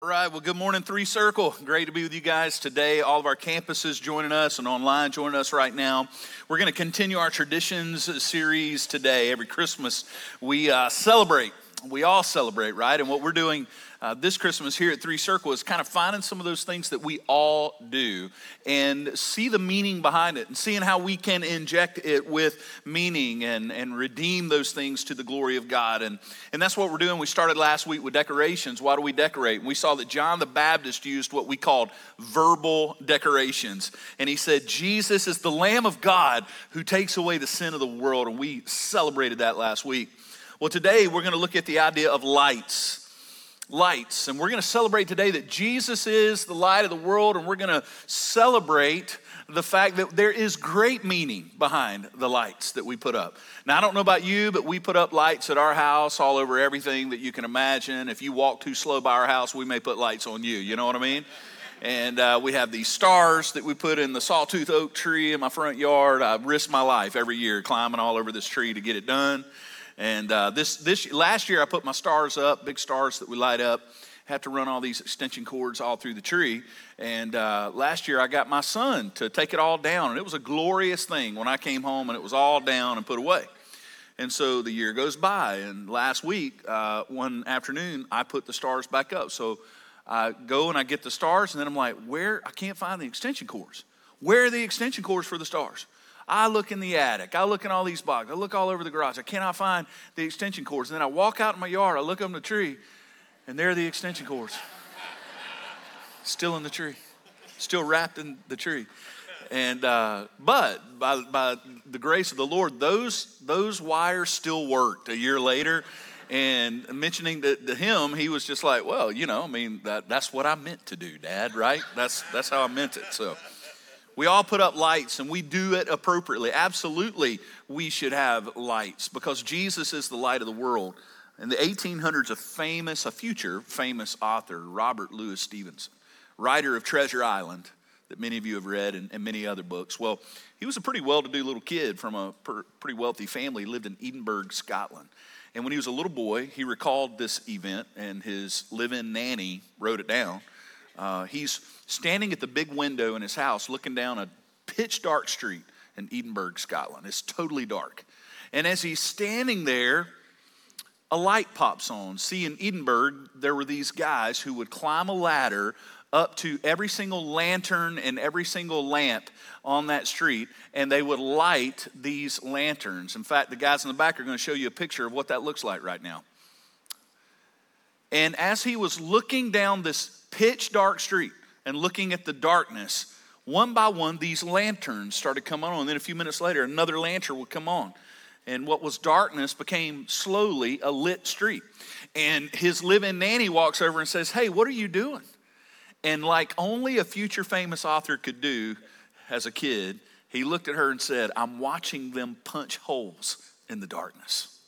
All right, well, good morning, Three Circle. Great to be with you guys today. All of our campuses joining us and online joining us right now. We're going to continue our traditions series today. Every Christmas, we uh, celebrate. We all celebrate, right? And what we're doing uh, this Christmas here at Three Circle is kind of finding some of those things that we all do and see the meaning behind it and seeing how we can inject it with meaning and, and redeem those things to the glory of God. And, and that's what we're doing. We started last week with decorations. Why do we decorate? And we saw that John the Baptist used what we called verbal decorations. And he said, Jesus is the Lamb of God who takes away the sin of the world. And we celebrated that last week. Well, today we're going to look at the idea of lights lights. And we're going to celebrate today that Jesus is the light of the world, and we're going to celebrate the fact that there is great meaning behind the lights that we put up. Now, I don't know about you, but we put up lights at our house all over everything that you can imagine. If you walk too slow by our house, we may put lights on you. You know what I mean? And uh, we have these stars that we put in the sawtooth oak tree in my front yard. I risk my life every year climbing all over this tree to get it done. And uh, this, this last year, I put my stars up, big stars that we light up. Have to run all these extension cords all through the tree. And uh, last year, I got my son to take it all down. And it was a glorious thing when I came home and it was all down and put away. And so the year goes by. And last week, uh, one afternoon, I put the stars back up. So I go and I get the stars, and then I'm like, where? I can't find the extension cords. Where are the extension cords for the stars? I look in the attic. I look in all these boxes. I look all over the garage. I cannot find the extension cords. And then I walk out in my yard. I look up in the tree, and there are the extension cords. Still in the tree, still wrapped in the tree. And uh, but by, by the grace of the Lord, those those wires still worked a year later. And mentioning that to him, he was just like, "Well, you know, I mean, that, that's what I meant to do, Dad. Right? That's that's how I meant it." So. We all put up lights and we do it appropriately. Absolutely, we should have lights because Jesus is the light of the world. In the 1800s, a famous, a future famous author, Robert Louis Stevenson, writer of Treasure Island, that many of you have read and, and many other books. Well, he was a pretty well to do little kid from a per, pretty wealthy family. Lived in Edinburgh, Scotland. And when he was a little boy, he recalled this event, and his live in nanny wrote it down. Uh, he's standing at the big window in his house looking down a pitch dark street in Edinburgh, Scotland. It's totally dark. And as he's standing there, a light pops on. See, in Edinburgh, there were these guys who would climb a ladder up to every single lantern and every single lamp on that street, and they would light these lanterns. In fact, the guys in the back are going to show you a picture of what that looks like right now. And as he was looking down this pitch dark street and looking at the darkness, one by one, these lanterns started coming on. And then a few minutes later, another lantern would come on. And what was darkness became slowly a lit street. And his living nanny walks over and says, Hey, what are you doing? And like only a future famous author could do as a kid, he looked at her and said, I'm watching them punch holes in the darkness.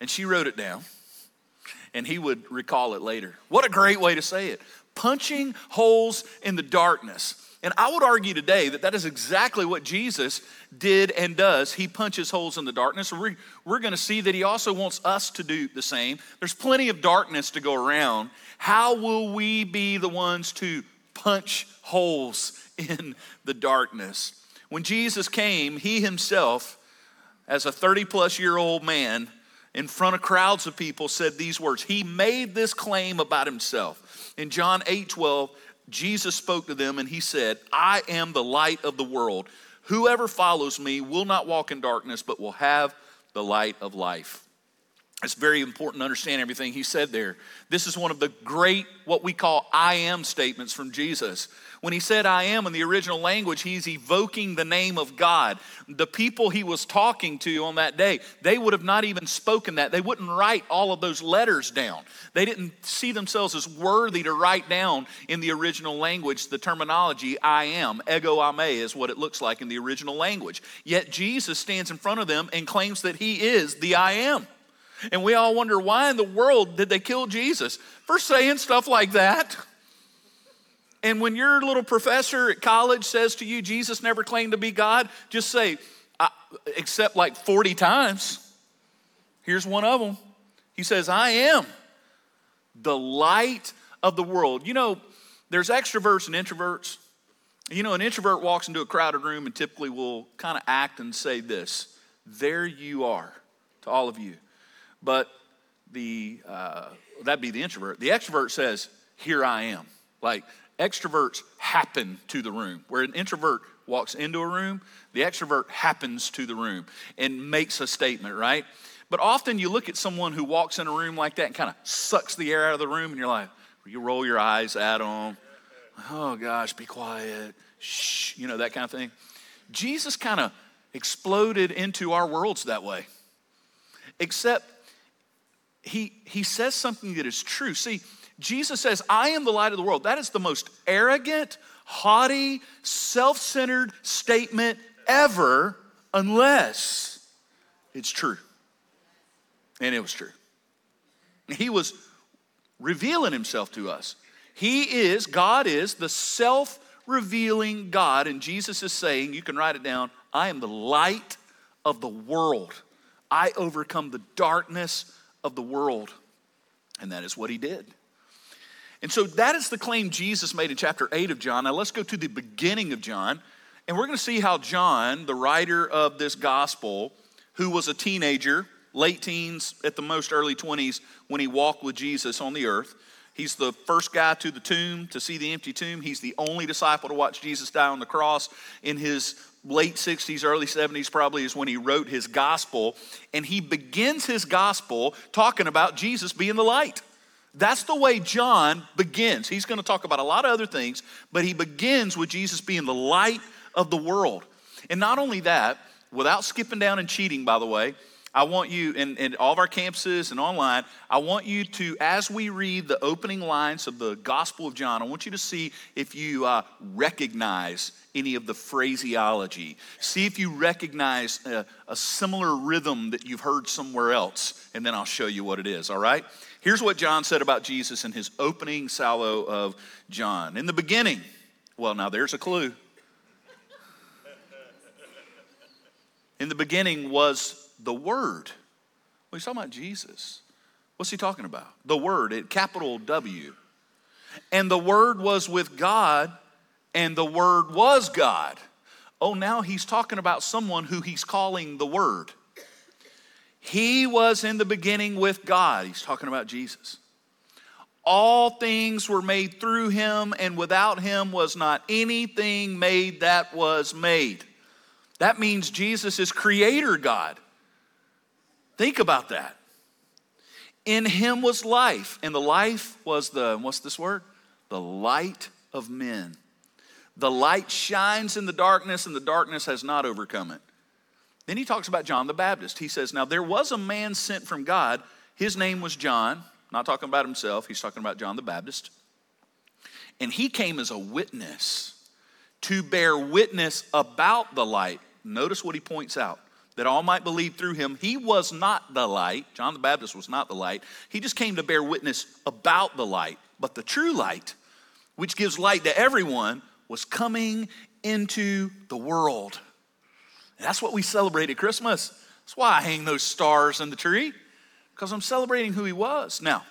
And she wrote it down and he would recall it later. What a great way to say it punching holes in the darkness. And I would argue today that that is exactly what Jesus did and does. He punches holes in the darkness. We're, we're going to see that he also wants us to do the same. There's plenty of darkness to go around. How will we be the ones to punch holes in the darkness? When Jesus came, he himself, as a 30 plus year old man, in front of crowds of people said these words. He made this claim about himself. In John 8 12, Jesus spoke to them and he said, I am the light of the world. Whoever follows me will not walk in darkness, but will have the light of life. It's very important to understand everything he said there. This is one of the great, what we call I am statements from Jesus. When he said I am in the original language, he's evoking the name of God. The people he was talking to on that day, they would have not even spoken that. They wouldn't write all of those letters down. They didn't see themselves as worthy to write down in the original language the terminology I am. Ego eimi is what it looks like in the original language. Yet Jesus stands in front of them and claims that he is the I am. And we all wonder why in the world did they kill Jesus? For saying stuff like that. And when your little professor at college says to you, Jesus never claimed to be God, just say, except like 40 times. Here's one of them. He says, I am the light of the world. You know, there's extroverts and introverts. You know, an introvert walks into a crowded room and typically will kind of act and say this There you are to all of you. But the, uh, that'd be the introvert. The extrovert says, Here I am. Like, extroverts happen to the room, where an introvert walks into a room, the extrovert happens to the room and makes a statement, right? But often you look at someone who walks in a room like that and kind of sucks the air out of the room, and you're like, you roll your eyes at them. Oh gosh, be quiet. Shh, you know, that kind of thing. Jesus kind of exploded into our worlds that way. Except he, he says something that is true. See, Jesus says, I am the light of the world. That is the most arrogant, haughty, self centered statement ever, unless it's true. And it was true. He was revealing himself to us. He is, God is the self revealing God. And Jesus is saying, you can write it down, I am the light of the world. I overcome the darkness of the world. And that is what he did. And so that is the claim Jesus made in chapter 8 of John. Now let's go to the beginning of John. And we're going to see how John, the writer of this gospel, who was a teenager, late teens, at the most early 20s, when he walked with Jesus on the earth, He's the first guy to the tomb to see the empty tomb. He's the only disciple to watch Jesus die on the cross. In his late 60s, early 70s, probably is when he wrote his gospel. And he begins his gospel talking about Jesus being the light. That's the way John begins. He's going to talk about a lot of other things, but he begins with Jesus being the light of the world. And not only that, without skipping down and cheating, by the way, I want you, in, in all of our campuses and online, I want you to, as we read the opening lines of the Gospel of John, I want you to see if you uh, recognize any of the phraseology. See if you recognize a, a similar rhythm that you've heard somewhere else, and then I'll show you what it is, all right? Here's what John said about Jesus in his opening salvo of John. In the beginning, well, now there's a clue. In the beginning was the Word. Well, he's talking about Jesus. What's he talking about? The Word, it, capital W. And the Word was with God, and the Word was God. Oh, now he's talking about someone who he's calling the Word. He was in the beginning with God. He's talking about Jesus. All things were made through him, and without him was not anything made that was made. That means Jesus is creator God. Think about that. In him was life, and the life was the, what's this word? The light of men. The light shines in the darkness, and the darkness has not overcome it. Then he talks about John the Baptist. He says, Now there was a man sent from God. His name was John. Not talking about himself, he's talking about John the Baptist. And he came as a witness to bear witness about the light. Notice what he points out that all might believe through him. He was not the light. John the Baptist was not the light. He just came to bear witness about the light. But the true light, which gives light to everyone, was coming into the world. And that's what we celebrate at Christmas. That's why I hang those stars in the tree, because I'm celebrating who he was. Now,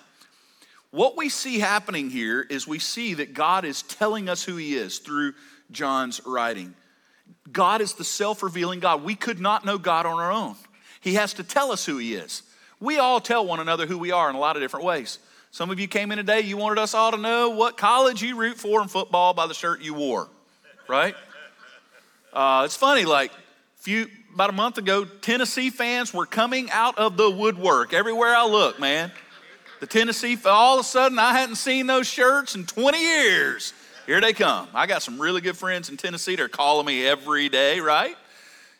what we see happening here is we see that God is telling us who he is through John's writing. God is the self revealing God. We could not know God on our own. He has to tell us who He is. We all tell one another who we are in a lot of different ways. Some of you came in today, you wanted us all to know what college you root for in football by the shirt you wore, right? Uh, it's funny, like, few, about a month ago, Tennessee fans were coming out of the woodwork everywhere I look, man. The Tennessee, all of a sudden, I hadn't seen those shirts in 20 years. Here they come. I got some really good friends in Tennessee. They're calling me every day, right?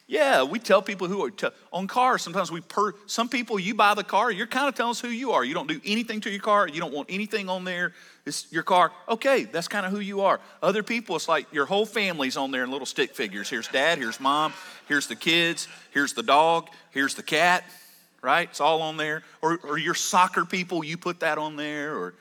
Yeah, we tell people who are t- on cars. Sometimes we per some people you buy the car, you're kind of telling us who you are. You don't do anything to your car. You don't want anything on there. It's your car. Okay, that's kind of who you are. Other people, it's like your whole family's on there in little stick figures. Here's dad. Here's mom. Here's the kids. Here's the dog. Here's the cat. Right? It's all on there. Or, or your soccer people, you put that on there. Or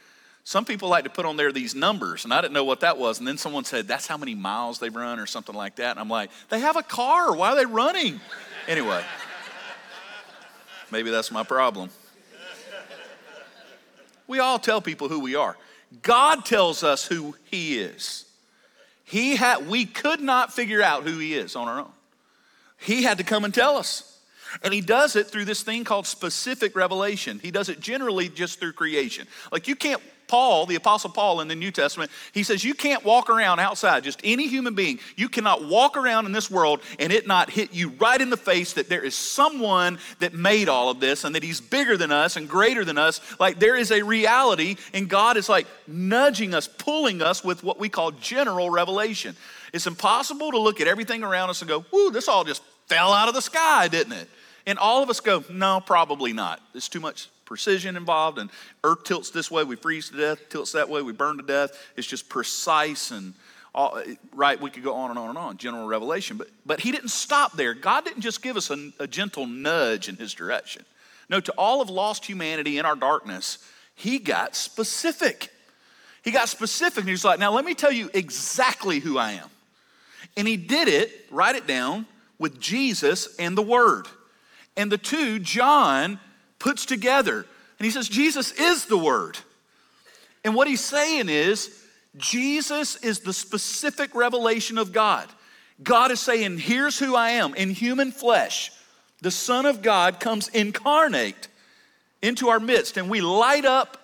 some people like to put on there these numbers, and I didn't know what that was. And then someone said, That's how many miles they've run, or something like that. And I'm like, They have a car. Why are they running? Anyway, maybe that's my problem. We all tell people who we are. God tells us who He is. He had, we could not figure out who He is on our own. He had to come and tell us. And he does it through this thing called specific revelation. He does it generally just through creation. Like you can't Paul, the Apostle Paul in the New Testament, he says, You can't walk around outside, just any human being. You cannot walk around in this world and it not hit you right in the face that there is someone that made all of this and that he's bigger than us and greater than us. Like there is a reality, and God is like nudging us, pulling us with what we call general revelation. It's impossible to look at everything around us and go, Whoo, this all just fell out of the sky, didn't it? And all of us go, No, probably not. It's too much precision involved, and earth tilts this way, we freeze to death, tilts that way, we burn to death. It's just precise and all, right, we could go on and on and on, general revelation. But, but he didn't stop there. God didn't just give us a, a gentle nudge in his direction. No, to all of lost humanity in our darkness, he got specific. He got specific, and he's like, now let me tell you exactly who I am. And he did it, write it down, with Jesus and the Word. And the two, John puts together. And he says, Jesus is the Word. And what he's saying is, Jesus is the specific revelation of God. God is saying, Here's who I am in human flesh. The Son of God comes incarnate into our midst, and we light up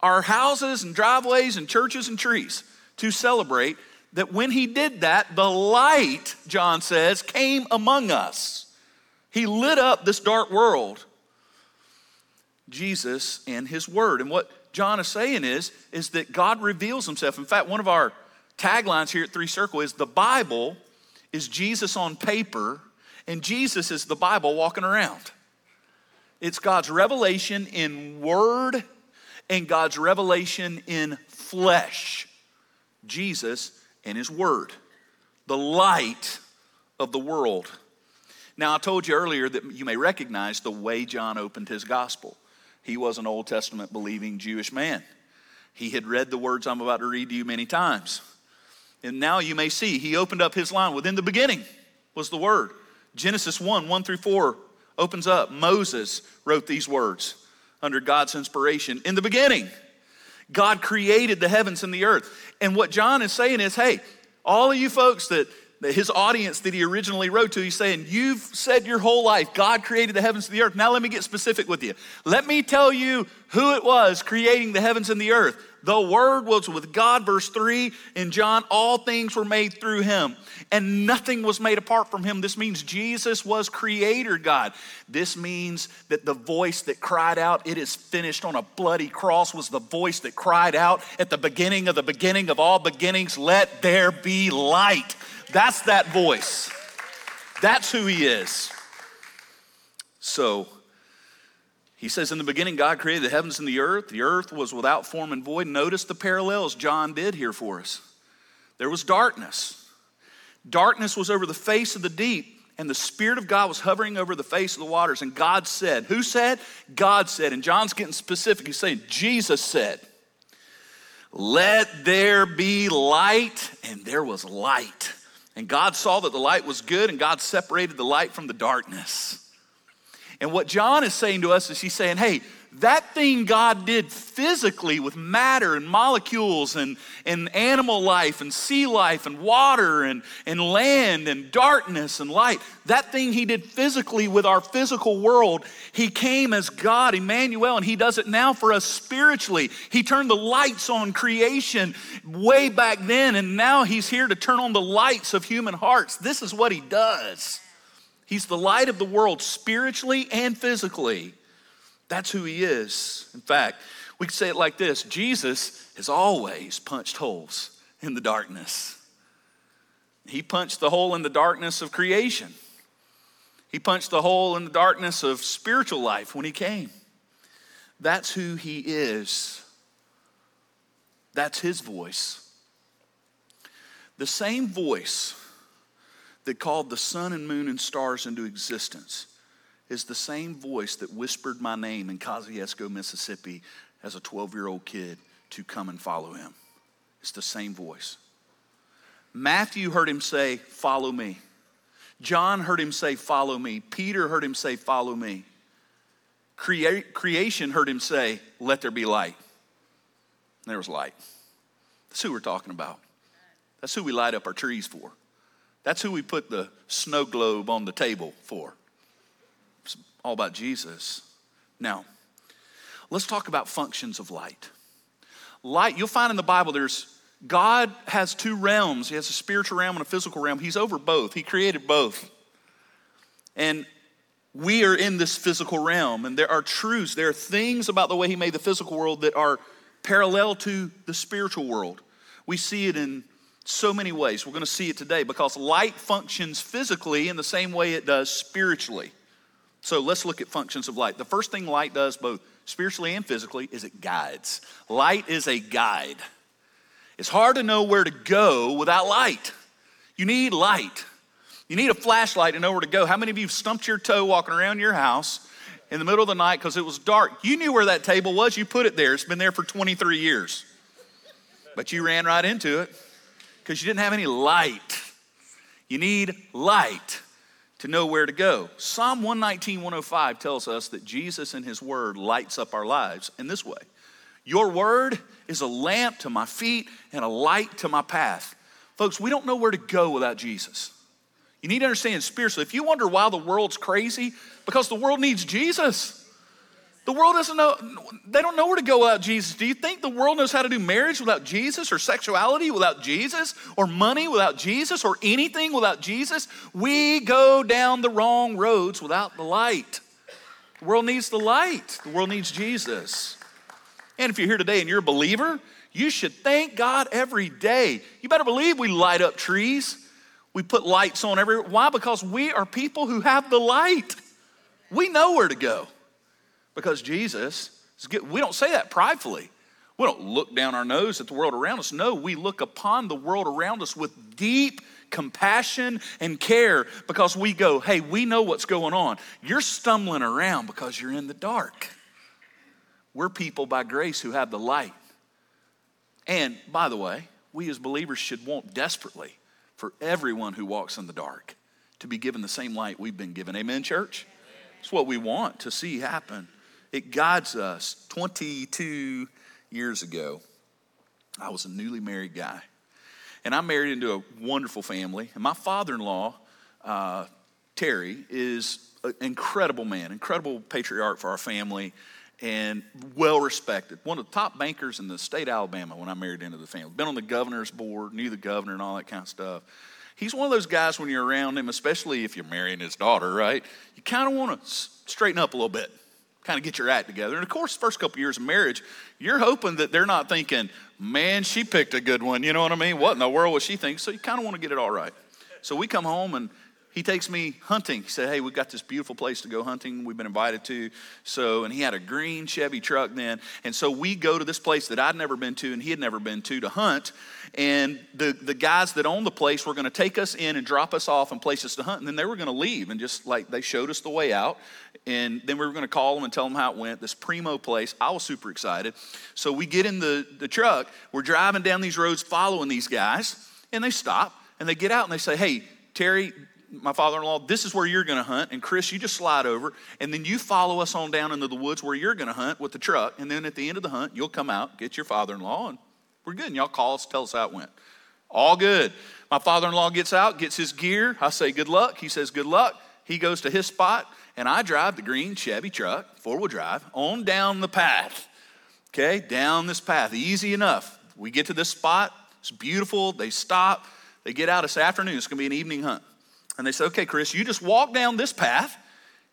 our houses and driveways and churches and trees to celebrate that when he did that, the light, John says, came among us. He lit up this dark world Jesus and his word. And what John is saying is, is that God reveals himself. In fact, one of our taglines here at Three Circle is the Bible is Jesus on paper, and Jesus is the Bible walking around. It's God's revelation in word and God's revelation in flesh. Jesus and his word, the light of the world. Now, I told you earlier that you may recognize the way John opened his gospel. He was an Old Testament believing Jewish man. He had read the words I'm about to read to you many times. And now you may see he opened up his line. Within the beginning was the word. Genesis 1 1 through 4 opens up. Moses wrote these words under God's inspiration. In the beginning, God created the heavens and the earth. And what John is saying is hey, all of you folks that his audience that he originally wrote to, he's saying, You've said your whole life, God created the heavens and the earth. Now let me get specific with you. Let me tell you who it was creating the heavens and the earth. The Word was with God, verse 3 in John, all things were made through Him, and nothing was made apart from Him. This means Jesus was Creator God. This means that the voice that cried out, It is finished on a bloody cross, was the voice that cried out at the beginning of the beginning of all beginnings, Let there be light. That's that voice. That's who he is. So, he says, In the beginning, God created the heavens and the earth. The earth was without form and void. Notice the parallels John did here for us. There was darkness. Darkness was over the face of the deep, and the Spirit of God was hovering over the face of the waters. And God said, Who said? God said. And John's getting specific. He's saying, Jesus said, Let there be light, and there was light. And God saw that the light was good, and God separated the light from the darkness. And what John is saying to us is he's saying, hey, that thing God did physically with matter and molecules and, and animal life and sea life and water and, and land and darkness and light, that thing He did physically with our physical world, He came as God, Emmanuel, and He does it now for us spiritually. He turned the lights on creation way back then, and now He's here to turn on the lights of human hearts. This is what He does. He's the light of the world spiritually and physically. That's who he is. In fact, we could say it like this Jesus has always punched holes in the darkness. He punched the hole in the darkness of creation. He punched the hole in the darkness of spiritual life when he came. That's who he is. That's his voice. The same voice that called the sun and moon and stars into existence is the same voice that whispered my name in Kosciusko, Mississippi as a 12 year old kid to come and follow him. It's the same voice. Matthew heard him say, Follow me. John heard him say, Follow me. Peter heard him say, Follow me. Crea- creation heard him say, Let there be light. and there was light. That's who we're talking about. That's who we light up our trees for. That's who we put the snow globe on the table for. It's all about Jesus. Now, let's talk about functions of light. Light, you'll find in the Bible there's God has two realms. He has a spiritual realm and a physical realm. He's over both. He created both. And we are in this physical realm, and there are truths, there are things about the way He made the physical world that are parallel to the spiritual world. We see it in so many ways. We're going to see it today because light functions physically in the same way it does spiritually. So let's look at functions of light. The first thing light does, both spiritually and physically, is it guides. Light is a guide. It's hard to know where to go without light. You need light. You need a flashlight to know where to go. How many of you have stumped your toe walking around your house in the middle of the night because it was dark? You knew where that table was, you put it there. It's been there for 23 years. But you ran right into it because you didn't have any light. You need light to know where to go. Psalm 119, 105 tells us that Jesus and his word lights up our lives in this way Your word is a lamp to my feet and a light to my path. Folks, we don't know where to go without Jesus. You need to understand spiritually. If you wonder why the world's crazy, because the world needs Jesus. The world doesn't know, they don't know where to go without Jesus. Do you think the world knows how to do marriage without Jesus, or sexuality without Jesus, or money without Jesus, or anything without Jesus? We go down the wrong roads without the light. The world needs the light, the world needs Jesus. And if you're here today and you're a believer, you should thank God every day. You better believe we light up trees. We put lights on everywhere. Why? Because we are people who have the light. We know where to go because Jesus. We don't say that pridefully. We don't look down our nose at the world around us. No, we look upon the world around us with deep compassion and care because we go, hey, we know what's going on. You're stumbling around because you're in the dark. We're people by grace who have the light. And by the way, we as believers should want desperately for everyone who walks in the dark to be given the same light we've been given. Amen, church? It's what we want to see happen. It guides us. 22 years ago, I was a newly married guy. And I married into a wonderful family. And my father in law, uh, Terry, is an incredible man, incredible patriarch for our family, and well respected. One of the top bankers in the state of Alabama when I married into the family. Been on the governor's board, knew the governor and all that kind of stuff. He's one of those guys when you're around him, especially if you're marrying his daughter, right? You kind of want to straighten up a little bit, kind of get your act together. And of course, first couple years of marriage, you're hoping that they're not thinking, man, she picked a good one. You know what I mean? What in the world was she thinking? So you kind of want to get it all right. So we come home and he takes me hunting. He said, Hey, we've got this beautiful place to go hunting. We've been invited to. So, and he had a green Chevy truck then. And so we go to this place that I'd never been to and he had never been to to hunt. And the, the guys that own the place were going to take us in and drop us off and place us to hunt. And then they were going to leave and just like they showed us the way out. And then we were going to call them and tell them how it went. This primo place. I was super excited. So we get in the, the truck. We're driving down these roads following these guys. And they stop and they get out and they say, Hey, Terry, my father-in-law, this is where you're going to hunt, and Chris, you just slide over, and then you follow us on down into the woods where you're going to hunt with the truck, and then at the end of the hunt, you'll come out, get your father-in-law, and we're good. And y'all call us, tell us how it went. All good. My father-in-law gets out, gets his gear. I say good luck. He says good luck. He goes to his spot, and I drive the green Chevy truck, four-wheel drive, on down the path. Okay, down this path, easy enough. We get to this spot. It's beautiful. They stop. They get out this afternoon. It's to be an evening hunt. And they say, okay, Chris, you just walk down this path,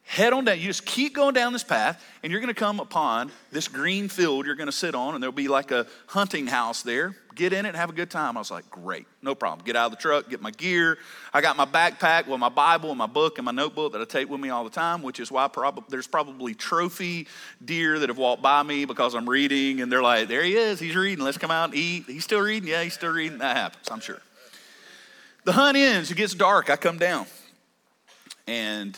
head on down. You just keep going down this path, and you're going to come upon this green field you're going to sit on, and there'll be like a hunting house there. Get in it and have a good time. I was like, great, no problem. Get out of the truck, get my gear. I got my backpack with my Bible and my book and my notebook that I take with me all the time, which is why prob- there's probably trophy deer that have walked by me because I'm reading, and they're like, there he is, he's reading, let's come out and eat. He's still reading? Yeah, he's still reading. That happens, I'm sure. The hunt ends, it gets dark. I come down. And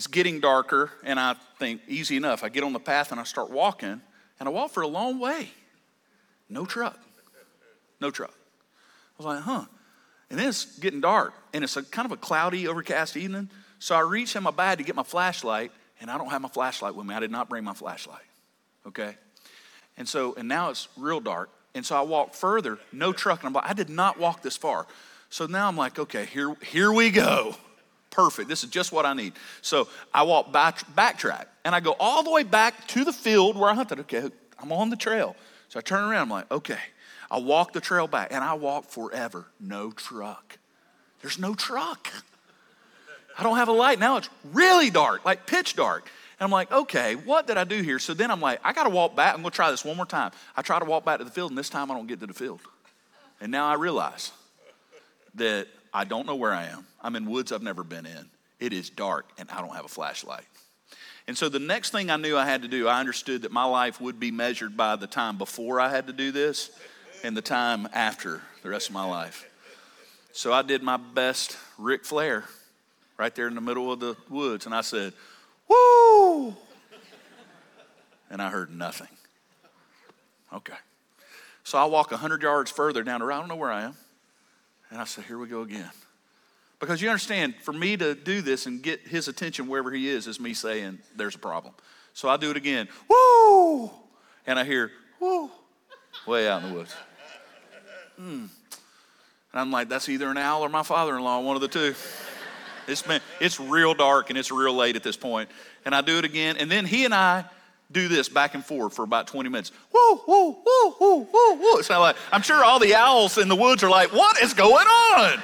it's getting darker, and I think, easy enough. I get on the path and I start walking, and I walk for a long way. No truck. No truck. I was like, huh. And then it's getting dark, and it's a kind of a cloudy, overcast evening. So I reach in my bag to get my flashlight, and I don't have my flashlight with me. I did not bring my flashlight. Okay? And so, and now it's real dark. And so I walked further, no truck. And I'm like, I did not walk this far. So now I'm like, okay, here, here we go. Perfect. This is just what I need. So I walk back, backtrack and I go all the way back to the field where I hunted. Okay, I'm on the trail. So I turn around. I'm like, okay. I walk the trail back and I walk forever. No truck. There's no truck. I don't have a light. Now it's really dark, like pitch dark. And I'm like, okay, what did I do here? So then I'm like, I got to walk back. I'm going to try this one more time. I try to walk back to the field, and this time I don't get to the field. And now I realize that I don't know where I am. I'm in woods I've never been in. It is dark, and I don't have a flashlight. And so the next thing I knew I had to do, I understood that my life would be measured by the time before I had to do this and the time after the rest of my life. So I did my best Ric Flair right there in the middle of the woods, and I said, Woo! And I heard nothing. Okay. So I walk 100 yards further down the road. I don't know where I am. And I said, Here we go again. Because you understand, for me to do this and get his attention wherever he is, is me saying, There's a problem. So I do it again. Woo! And I hear, Woo! Way out in the woods. Hmm. And I'm like, That's either an owl or my father in law, one of the two. It's been, it's real dark and it's real late at this point. And I do it again. And then he and I do this back and forth for about 20 minutes. Woo, woo, woo, woo, woo, woo. It's not like, I'm sure all the owls in the woods are like, what is going on?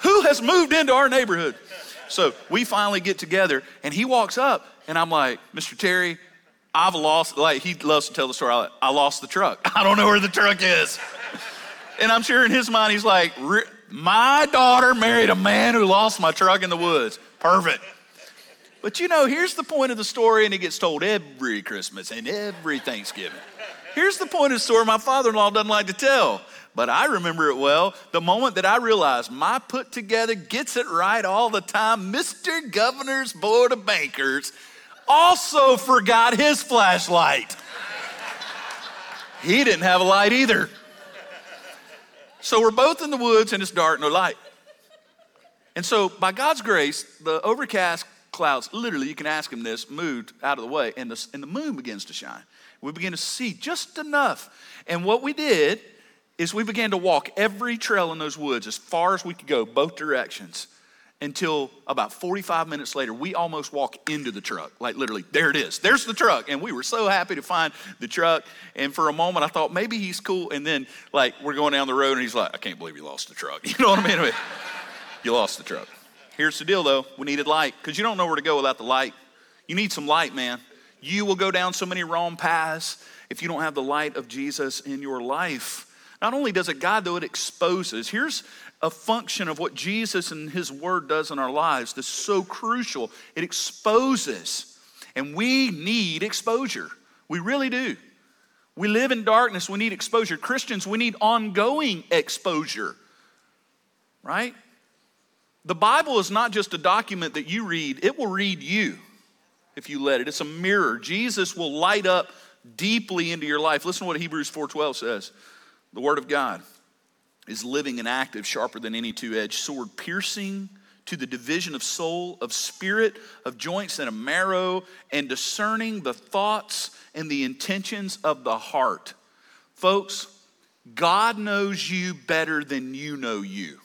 Who has moved into our neighborhood? So we finally get together and he walks up and I'm like, Mr. Terry, I've lost, like he loves to tell the story. I, I lost the truck. I don't know where the truck is. and I'm sure in his mind, he's like, my daughter married a man who lost my truck in the woods. Perfect. But you know, here's the point of the story, and it gets told every Christmas and every Thanksgiving. Here's the point of the story my father in law doesn't like to tell, but I remember it well. The moment that I realized my put together gets it right all the time, Mr. Governor's Board of Bankers also forgot his flashlight. He didn't have a light either. So we're both in the woods and it's dark, no light. And so, by God's grace, the overcast clouds, literally, you can ask him this, moved out of the way, and the, and the moon begins to shine. We begin to see just enough. And what we did is we began to walk every trail in those woods as far as we could go, both directions until about 45 minutes later, we almost walk into the truck. Like literally, there it is. There's the truck. And we were so happy to find the truck. And for a moment, I thought maybe he's cool. And then, like, we're going down the road and he's like, I can't believe you lost the truck. You know what I mean? you lost the truck. Here's the deal though we needed light because you don't know where to go without the light. You need some light, man. You will go down so many wrong paths if you don't have the light of Jesus in your life. Not only does it guide, though, it exposes. Here's a function of what Jesus and His Word does in our lives that's so crucial. It exposes, and we need exposure. We really do. We live in darkness, we need exposure. Christians, we need ongoing exposure, right? The Bible is not just a document that you read, it will read you if you let it. It's a mirror. Jesus will light up deeply into your life. Listen to what Hebrews 4:12 says. The word of God is living and active, sharper than any two edged sword, piercing to the division of soul, of spirit, of joints, and of marrow, and discerning the thoughts and the intentions of the heart. Folks, God knows you better than you know you.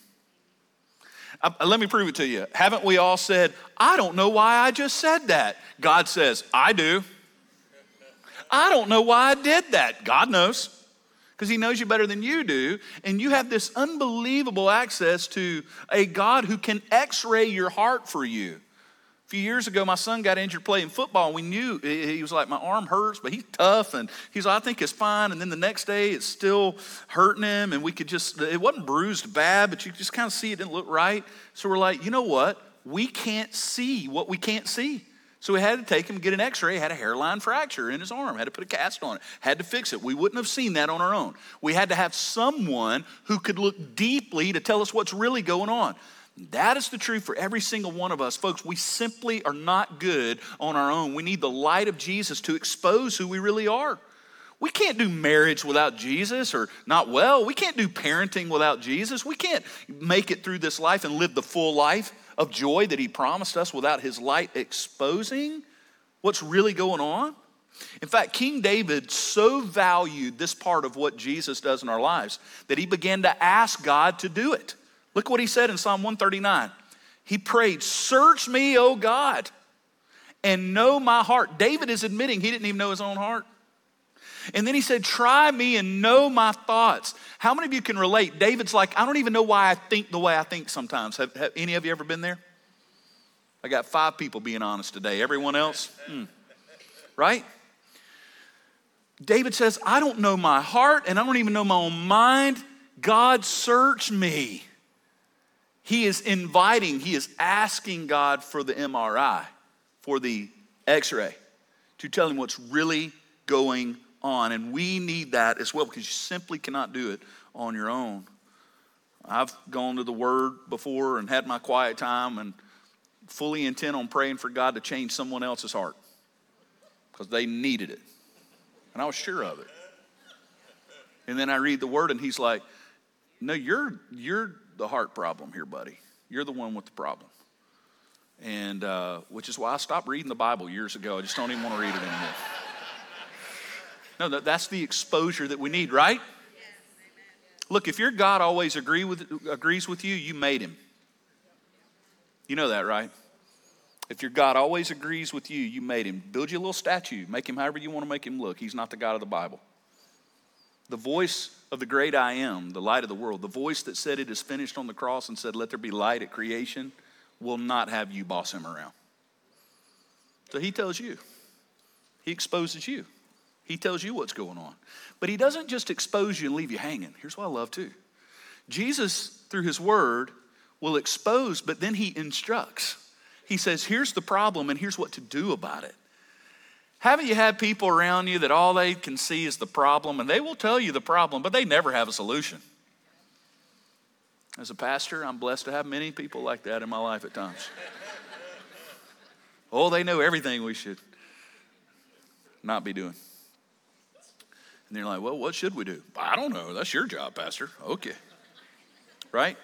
Let me prove it to you. Haven't we all said, I don't know why I just said that? God says, I do. I don't know why I did that. God knows because he knows you better than you do. And you have this unbelievable access to a God who can x ray your heart for you. Few years ago, my son got injured playing football, and we knew he was like, My arm hurts, but he's tough. And he's like, I think it's fine. And then the next day, it's still hurting him. And we could just, it wasn't bruised bad, but you just kind of see it didn't look right. So we're like, You know what? We can't see what we can't see. So we had to take him, get an x ray, had a hairline fracture in his arm, had to put a cast on it, had to fix it. We wouldn't have seen that on our own. We had to have someone who could look deeply to tell us what's really going on. That is the truth for every single one of us. Folks, we simply are not good on our own. We need the light of Jesus to expose who we really are. We can't do marriage without Jesus or not well. We can't do parenting without Jesus. We can't make it through this life and live the full life of joy that He promised us without His light exposing what's really going on? In fact, King David so valued this part of what Jesus does in our lives that he began to ask God to do it. Look what he said in Psalm 139. He prayed, Search me, O God, and know my heart. David is admitting he didn't even know his own heart. And then he said, Try me and know my thoughts. How many of you can relate? David's like, I don't even know why I think the way I think sometimes. Have, have any of you ever been there? I got five people being honest today. Everyone else? Hmm. Right? David says, I don't know my heart and I don't even know my own mind. God, search me. He is inviting, he is asking God for the MRI, for the x ray, to tell him what's really going on. And we need that as well because you simply cannot do it on your own. I've gone to the Word before and had my quiet time and fully intent on praying for God to change someone else's heart because they needed it. And I was sure of it. And then I read the word, and he's like, No, you're, you're the heart problem here, buddy. You're the one with the problem. And uh, which is why I stopped reading the Bible years ago. I just don't even want to read it anymore. No, that, that's the exposure that we need, right? Look, if your God always agree with, agrees with you, you made him. You know that, right? If your God always agrees with you, you made him. Build you a little statue, make him however you want to make him look. He's not the God of the Bible. The voice of the great I am, the light of the world, the voice that said it is finished on the cross and said, Let there be light at creation, will not have you boss him around. So he tells you, he exposes you. He tells you what's going on. But he doesn't just expose you and leave you hanging. Here's what I love too Jesus, through his word, will expose, but then he instructs. He says, Here's the problem, and here's what to do about it. Haven't you had people around you that all they can see is the problem, and they will tell you the problem, but they never have a solution? As a pastor, I'm blessed to have many people like that in my life at times. oh, they know everything we should not be doing. And they're like, well, what should we do? I don't know. That's your job, Pastor. Okay. Right?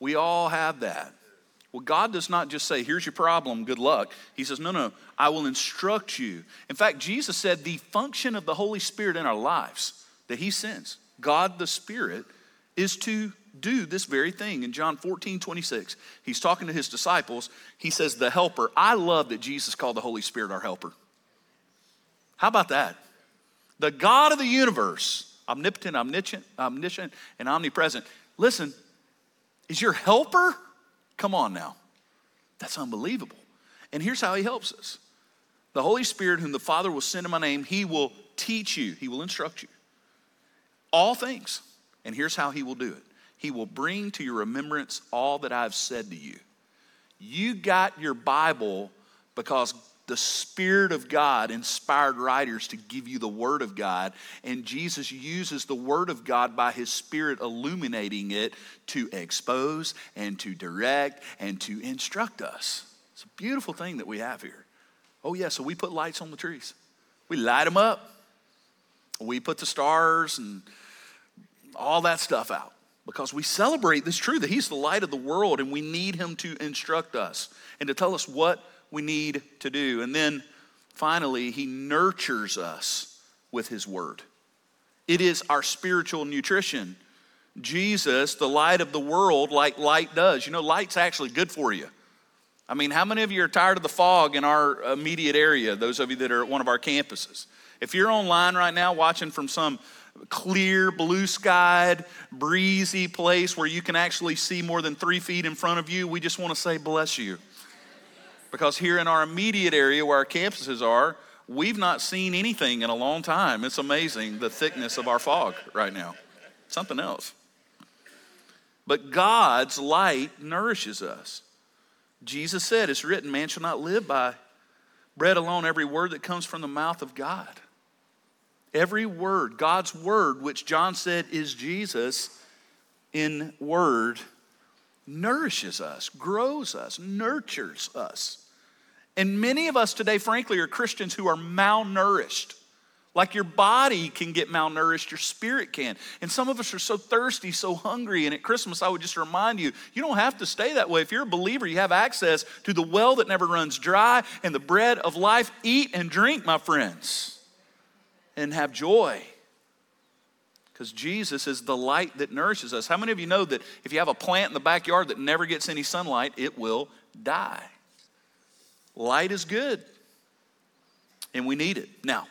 We all have that. Well, God does not just say, here's your problem, good luck. He says, no, no, I will instruct you. In fact, Jesus said the function of the Holy Spirit in our lives that He sends, God the Spirit, is to do this very thing. In John 14, 26, He's talking to His disciples. He says, the helper. I love that Jesus called the Holy Spirit our helper. How about that? The God of the universe, omnipotent, omniscient, omniscient, and omnipresent. Listen, is your helper? Come on now. That's unbelievable. And here's how he helps us the Holy Spirit, whom the Father will send in my name, he will teach you, he will instruct you all things. And here's how he will do it he will bring to your remembrance all that I've said to you. You got your Bible because the Spirit of God inspired writers to give you the Word of God, and Jesus uses the Word of God by His Spirit illuminating it to expose and to direct and to instruct us. It's a beautiful thing that we have here. Oh, yeah, so we put lights on the trees, we light them up, we put the stars and all that stuff out because we celebrate this truth that He's the light of the world and we need Him to instruct us and to tell us what we need to do. And then finally, He nurtures us with His Word. It is our spiritual nutrition. Jesus, the light of the world, like light does. You know, light's actually good for you. I mean, how many of you are tired of the fog in our immediate area, those of you that are at one of our campuses? If you're online right now watching from some clear, blue skied, breezy place where you can actually see more than three feet in front of you, we just want to say, bless you. Because here in our immediate area where our campuses are, we've not seen anything in a long time. It's amazing the thickness of our fog right now. Something else. But God's light nourishes us. Jesus said, It's written, man shall not live by bread alone, every word that comes from the mouth of God. Every word, God's word, which John said is Jesus in word, nourishes us, grows us, nurtures us. And many of us today, frankly, are Christians who are malnourished. Like your body can get malnourished, your spirit can. And some of us are so thirsty, so hungry. And at Christmas, I would just remind you you don't have to stay that way. If you're a believer, you have access to the well that never runs dry and the bread of life. Eat and drink, my friends. and have joy. Because Jesus is the light that nourishes us. How many of you know that if you have a plant in the backyard that never gets any sunlight, it will die? Light is good, and we need it. Now,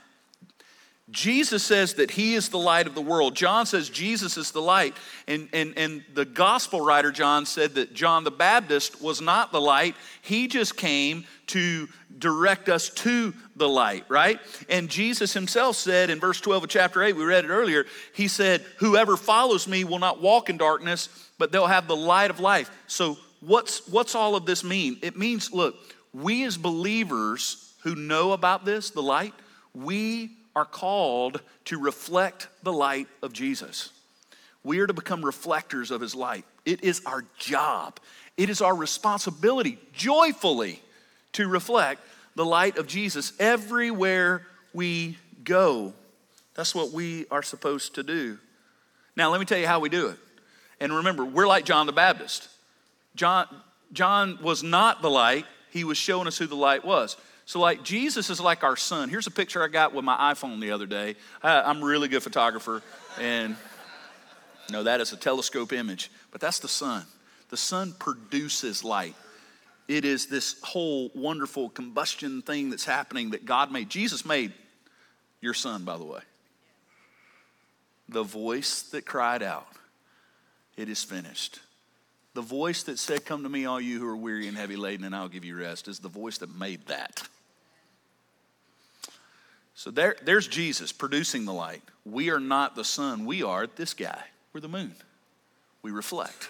Jesus says that he is the light of the world. John says Jesus is the light. And, and, and the gospel writer John said that John the Baptist was not the light. He just came to direct us to the light, right? And Jesus himself said in verse 12 of chapter 8, we read it earlier, he said, Whoever follows me will not walk in darkness, but they'll have the light of life. So, what's, what's all of this mean? It means, look, we as believers who know about this, the light, we are called to reflect the light of Jesus. We are to become reflectors of his light. It is our job, it is our responsibility joyfully to reflect the light of Jesus everywhere we go. That's what we are supposed to do. Now, let me tell you how we do it. And remember, we're like John the Baptist. John, John was not the light, he was showing us who the light was. So, like, Jesus is like our sun. Here's a picture I got with my iPhone the other day. I, am a really good photographer, and no, that is a telescope image, but that's the sun. The sun produces light. It is this whole wonderful combustion thing that's happening that God made. Jesus made your sun, by the way. The voice that cried out, It is finished. The voice that said, Come to me, all you who are weary and heavy laden, and I'll give you rest, is the voice that made that. So there, there's Jesus producing the light. We are not the sun, we are this guy. We're the moon. We reflect.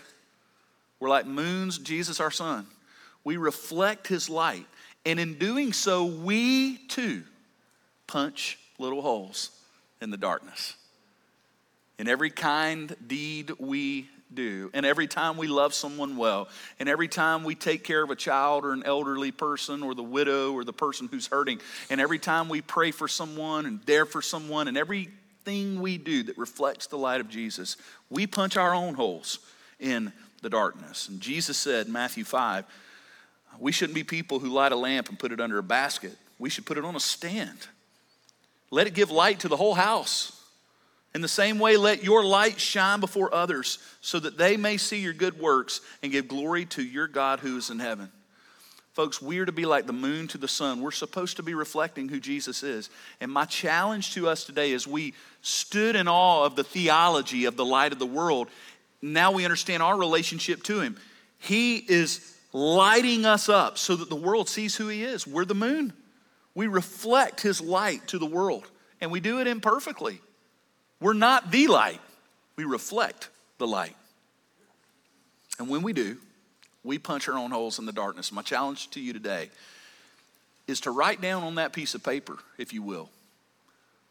We're like moons, Jesus, our sun. We reflect his light. And in doing so, we too punch little holes in the darkness. In every kind deed we do. And every time we love someone well, and every time we take care of a child or an elderly person or the widow or the person who's hurting, and every time we pray for someone and there for someone, and everything we do that reflects the light of Jesus, we punch our own holes in the darkness. And Jesus said, Matthew 5, we shouldn't be people who light a lamp and put it under a basket. We should put it on a stand. Let it give light to the whole house. In the same way, let your light shine before others so that they may see your good works and give glory to your God who is in heaven. Folks, we are to be like the moon to the sun. We're supposed to be reflecting who Jesus is. And my challenge to us today is we stood in awe of the theology of the light of the world. Now we understand our relationship to him. He is lighting us up so that the world sees who he is. We're the moon. We reflect his light to the world, and we do it imperfectly. We're not the light, we reflect the light. And when we do, we punch our own holes in the darkness. My challenge to you today is to write down on that piece of paper, if you will,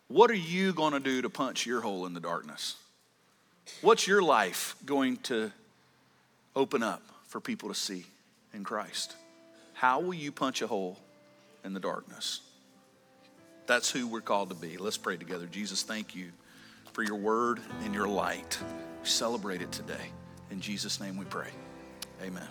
what are you going to do to punch your hole in the darkness? What's your life going to open up for people to see in Christ? How will you punch a hole in the darkness? That's who we're called to be. Let's pray together. Jesus, thank you for your word and your light. We celebrate it today. In Jesus' name we pray. Amen.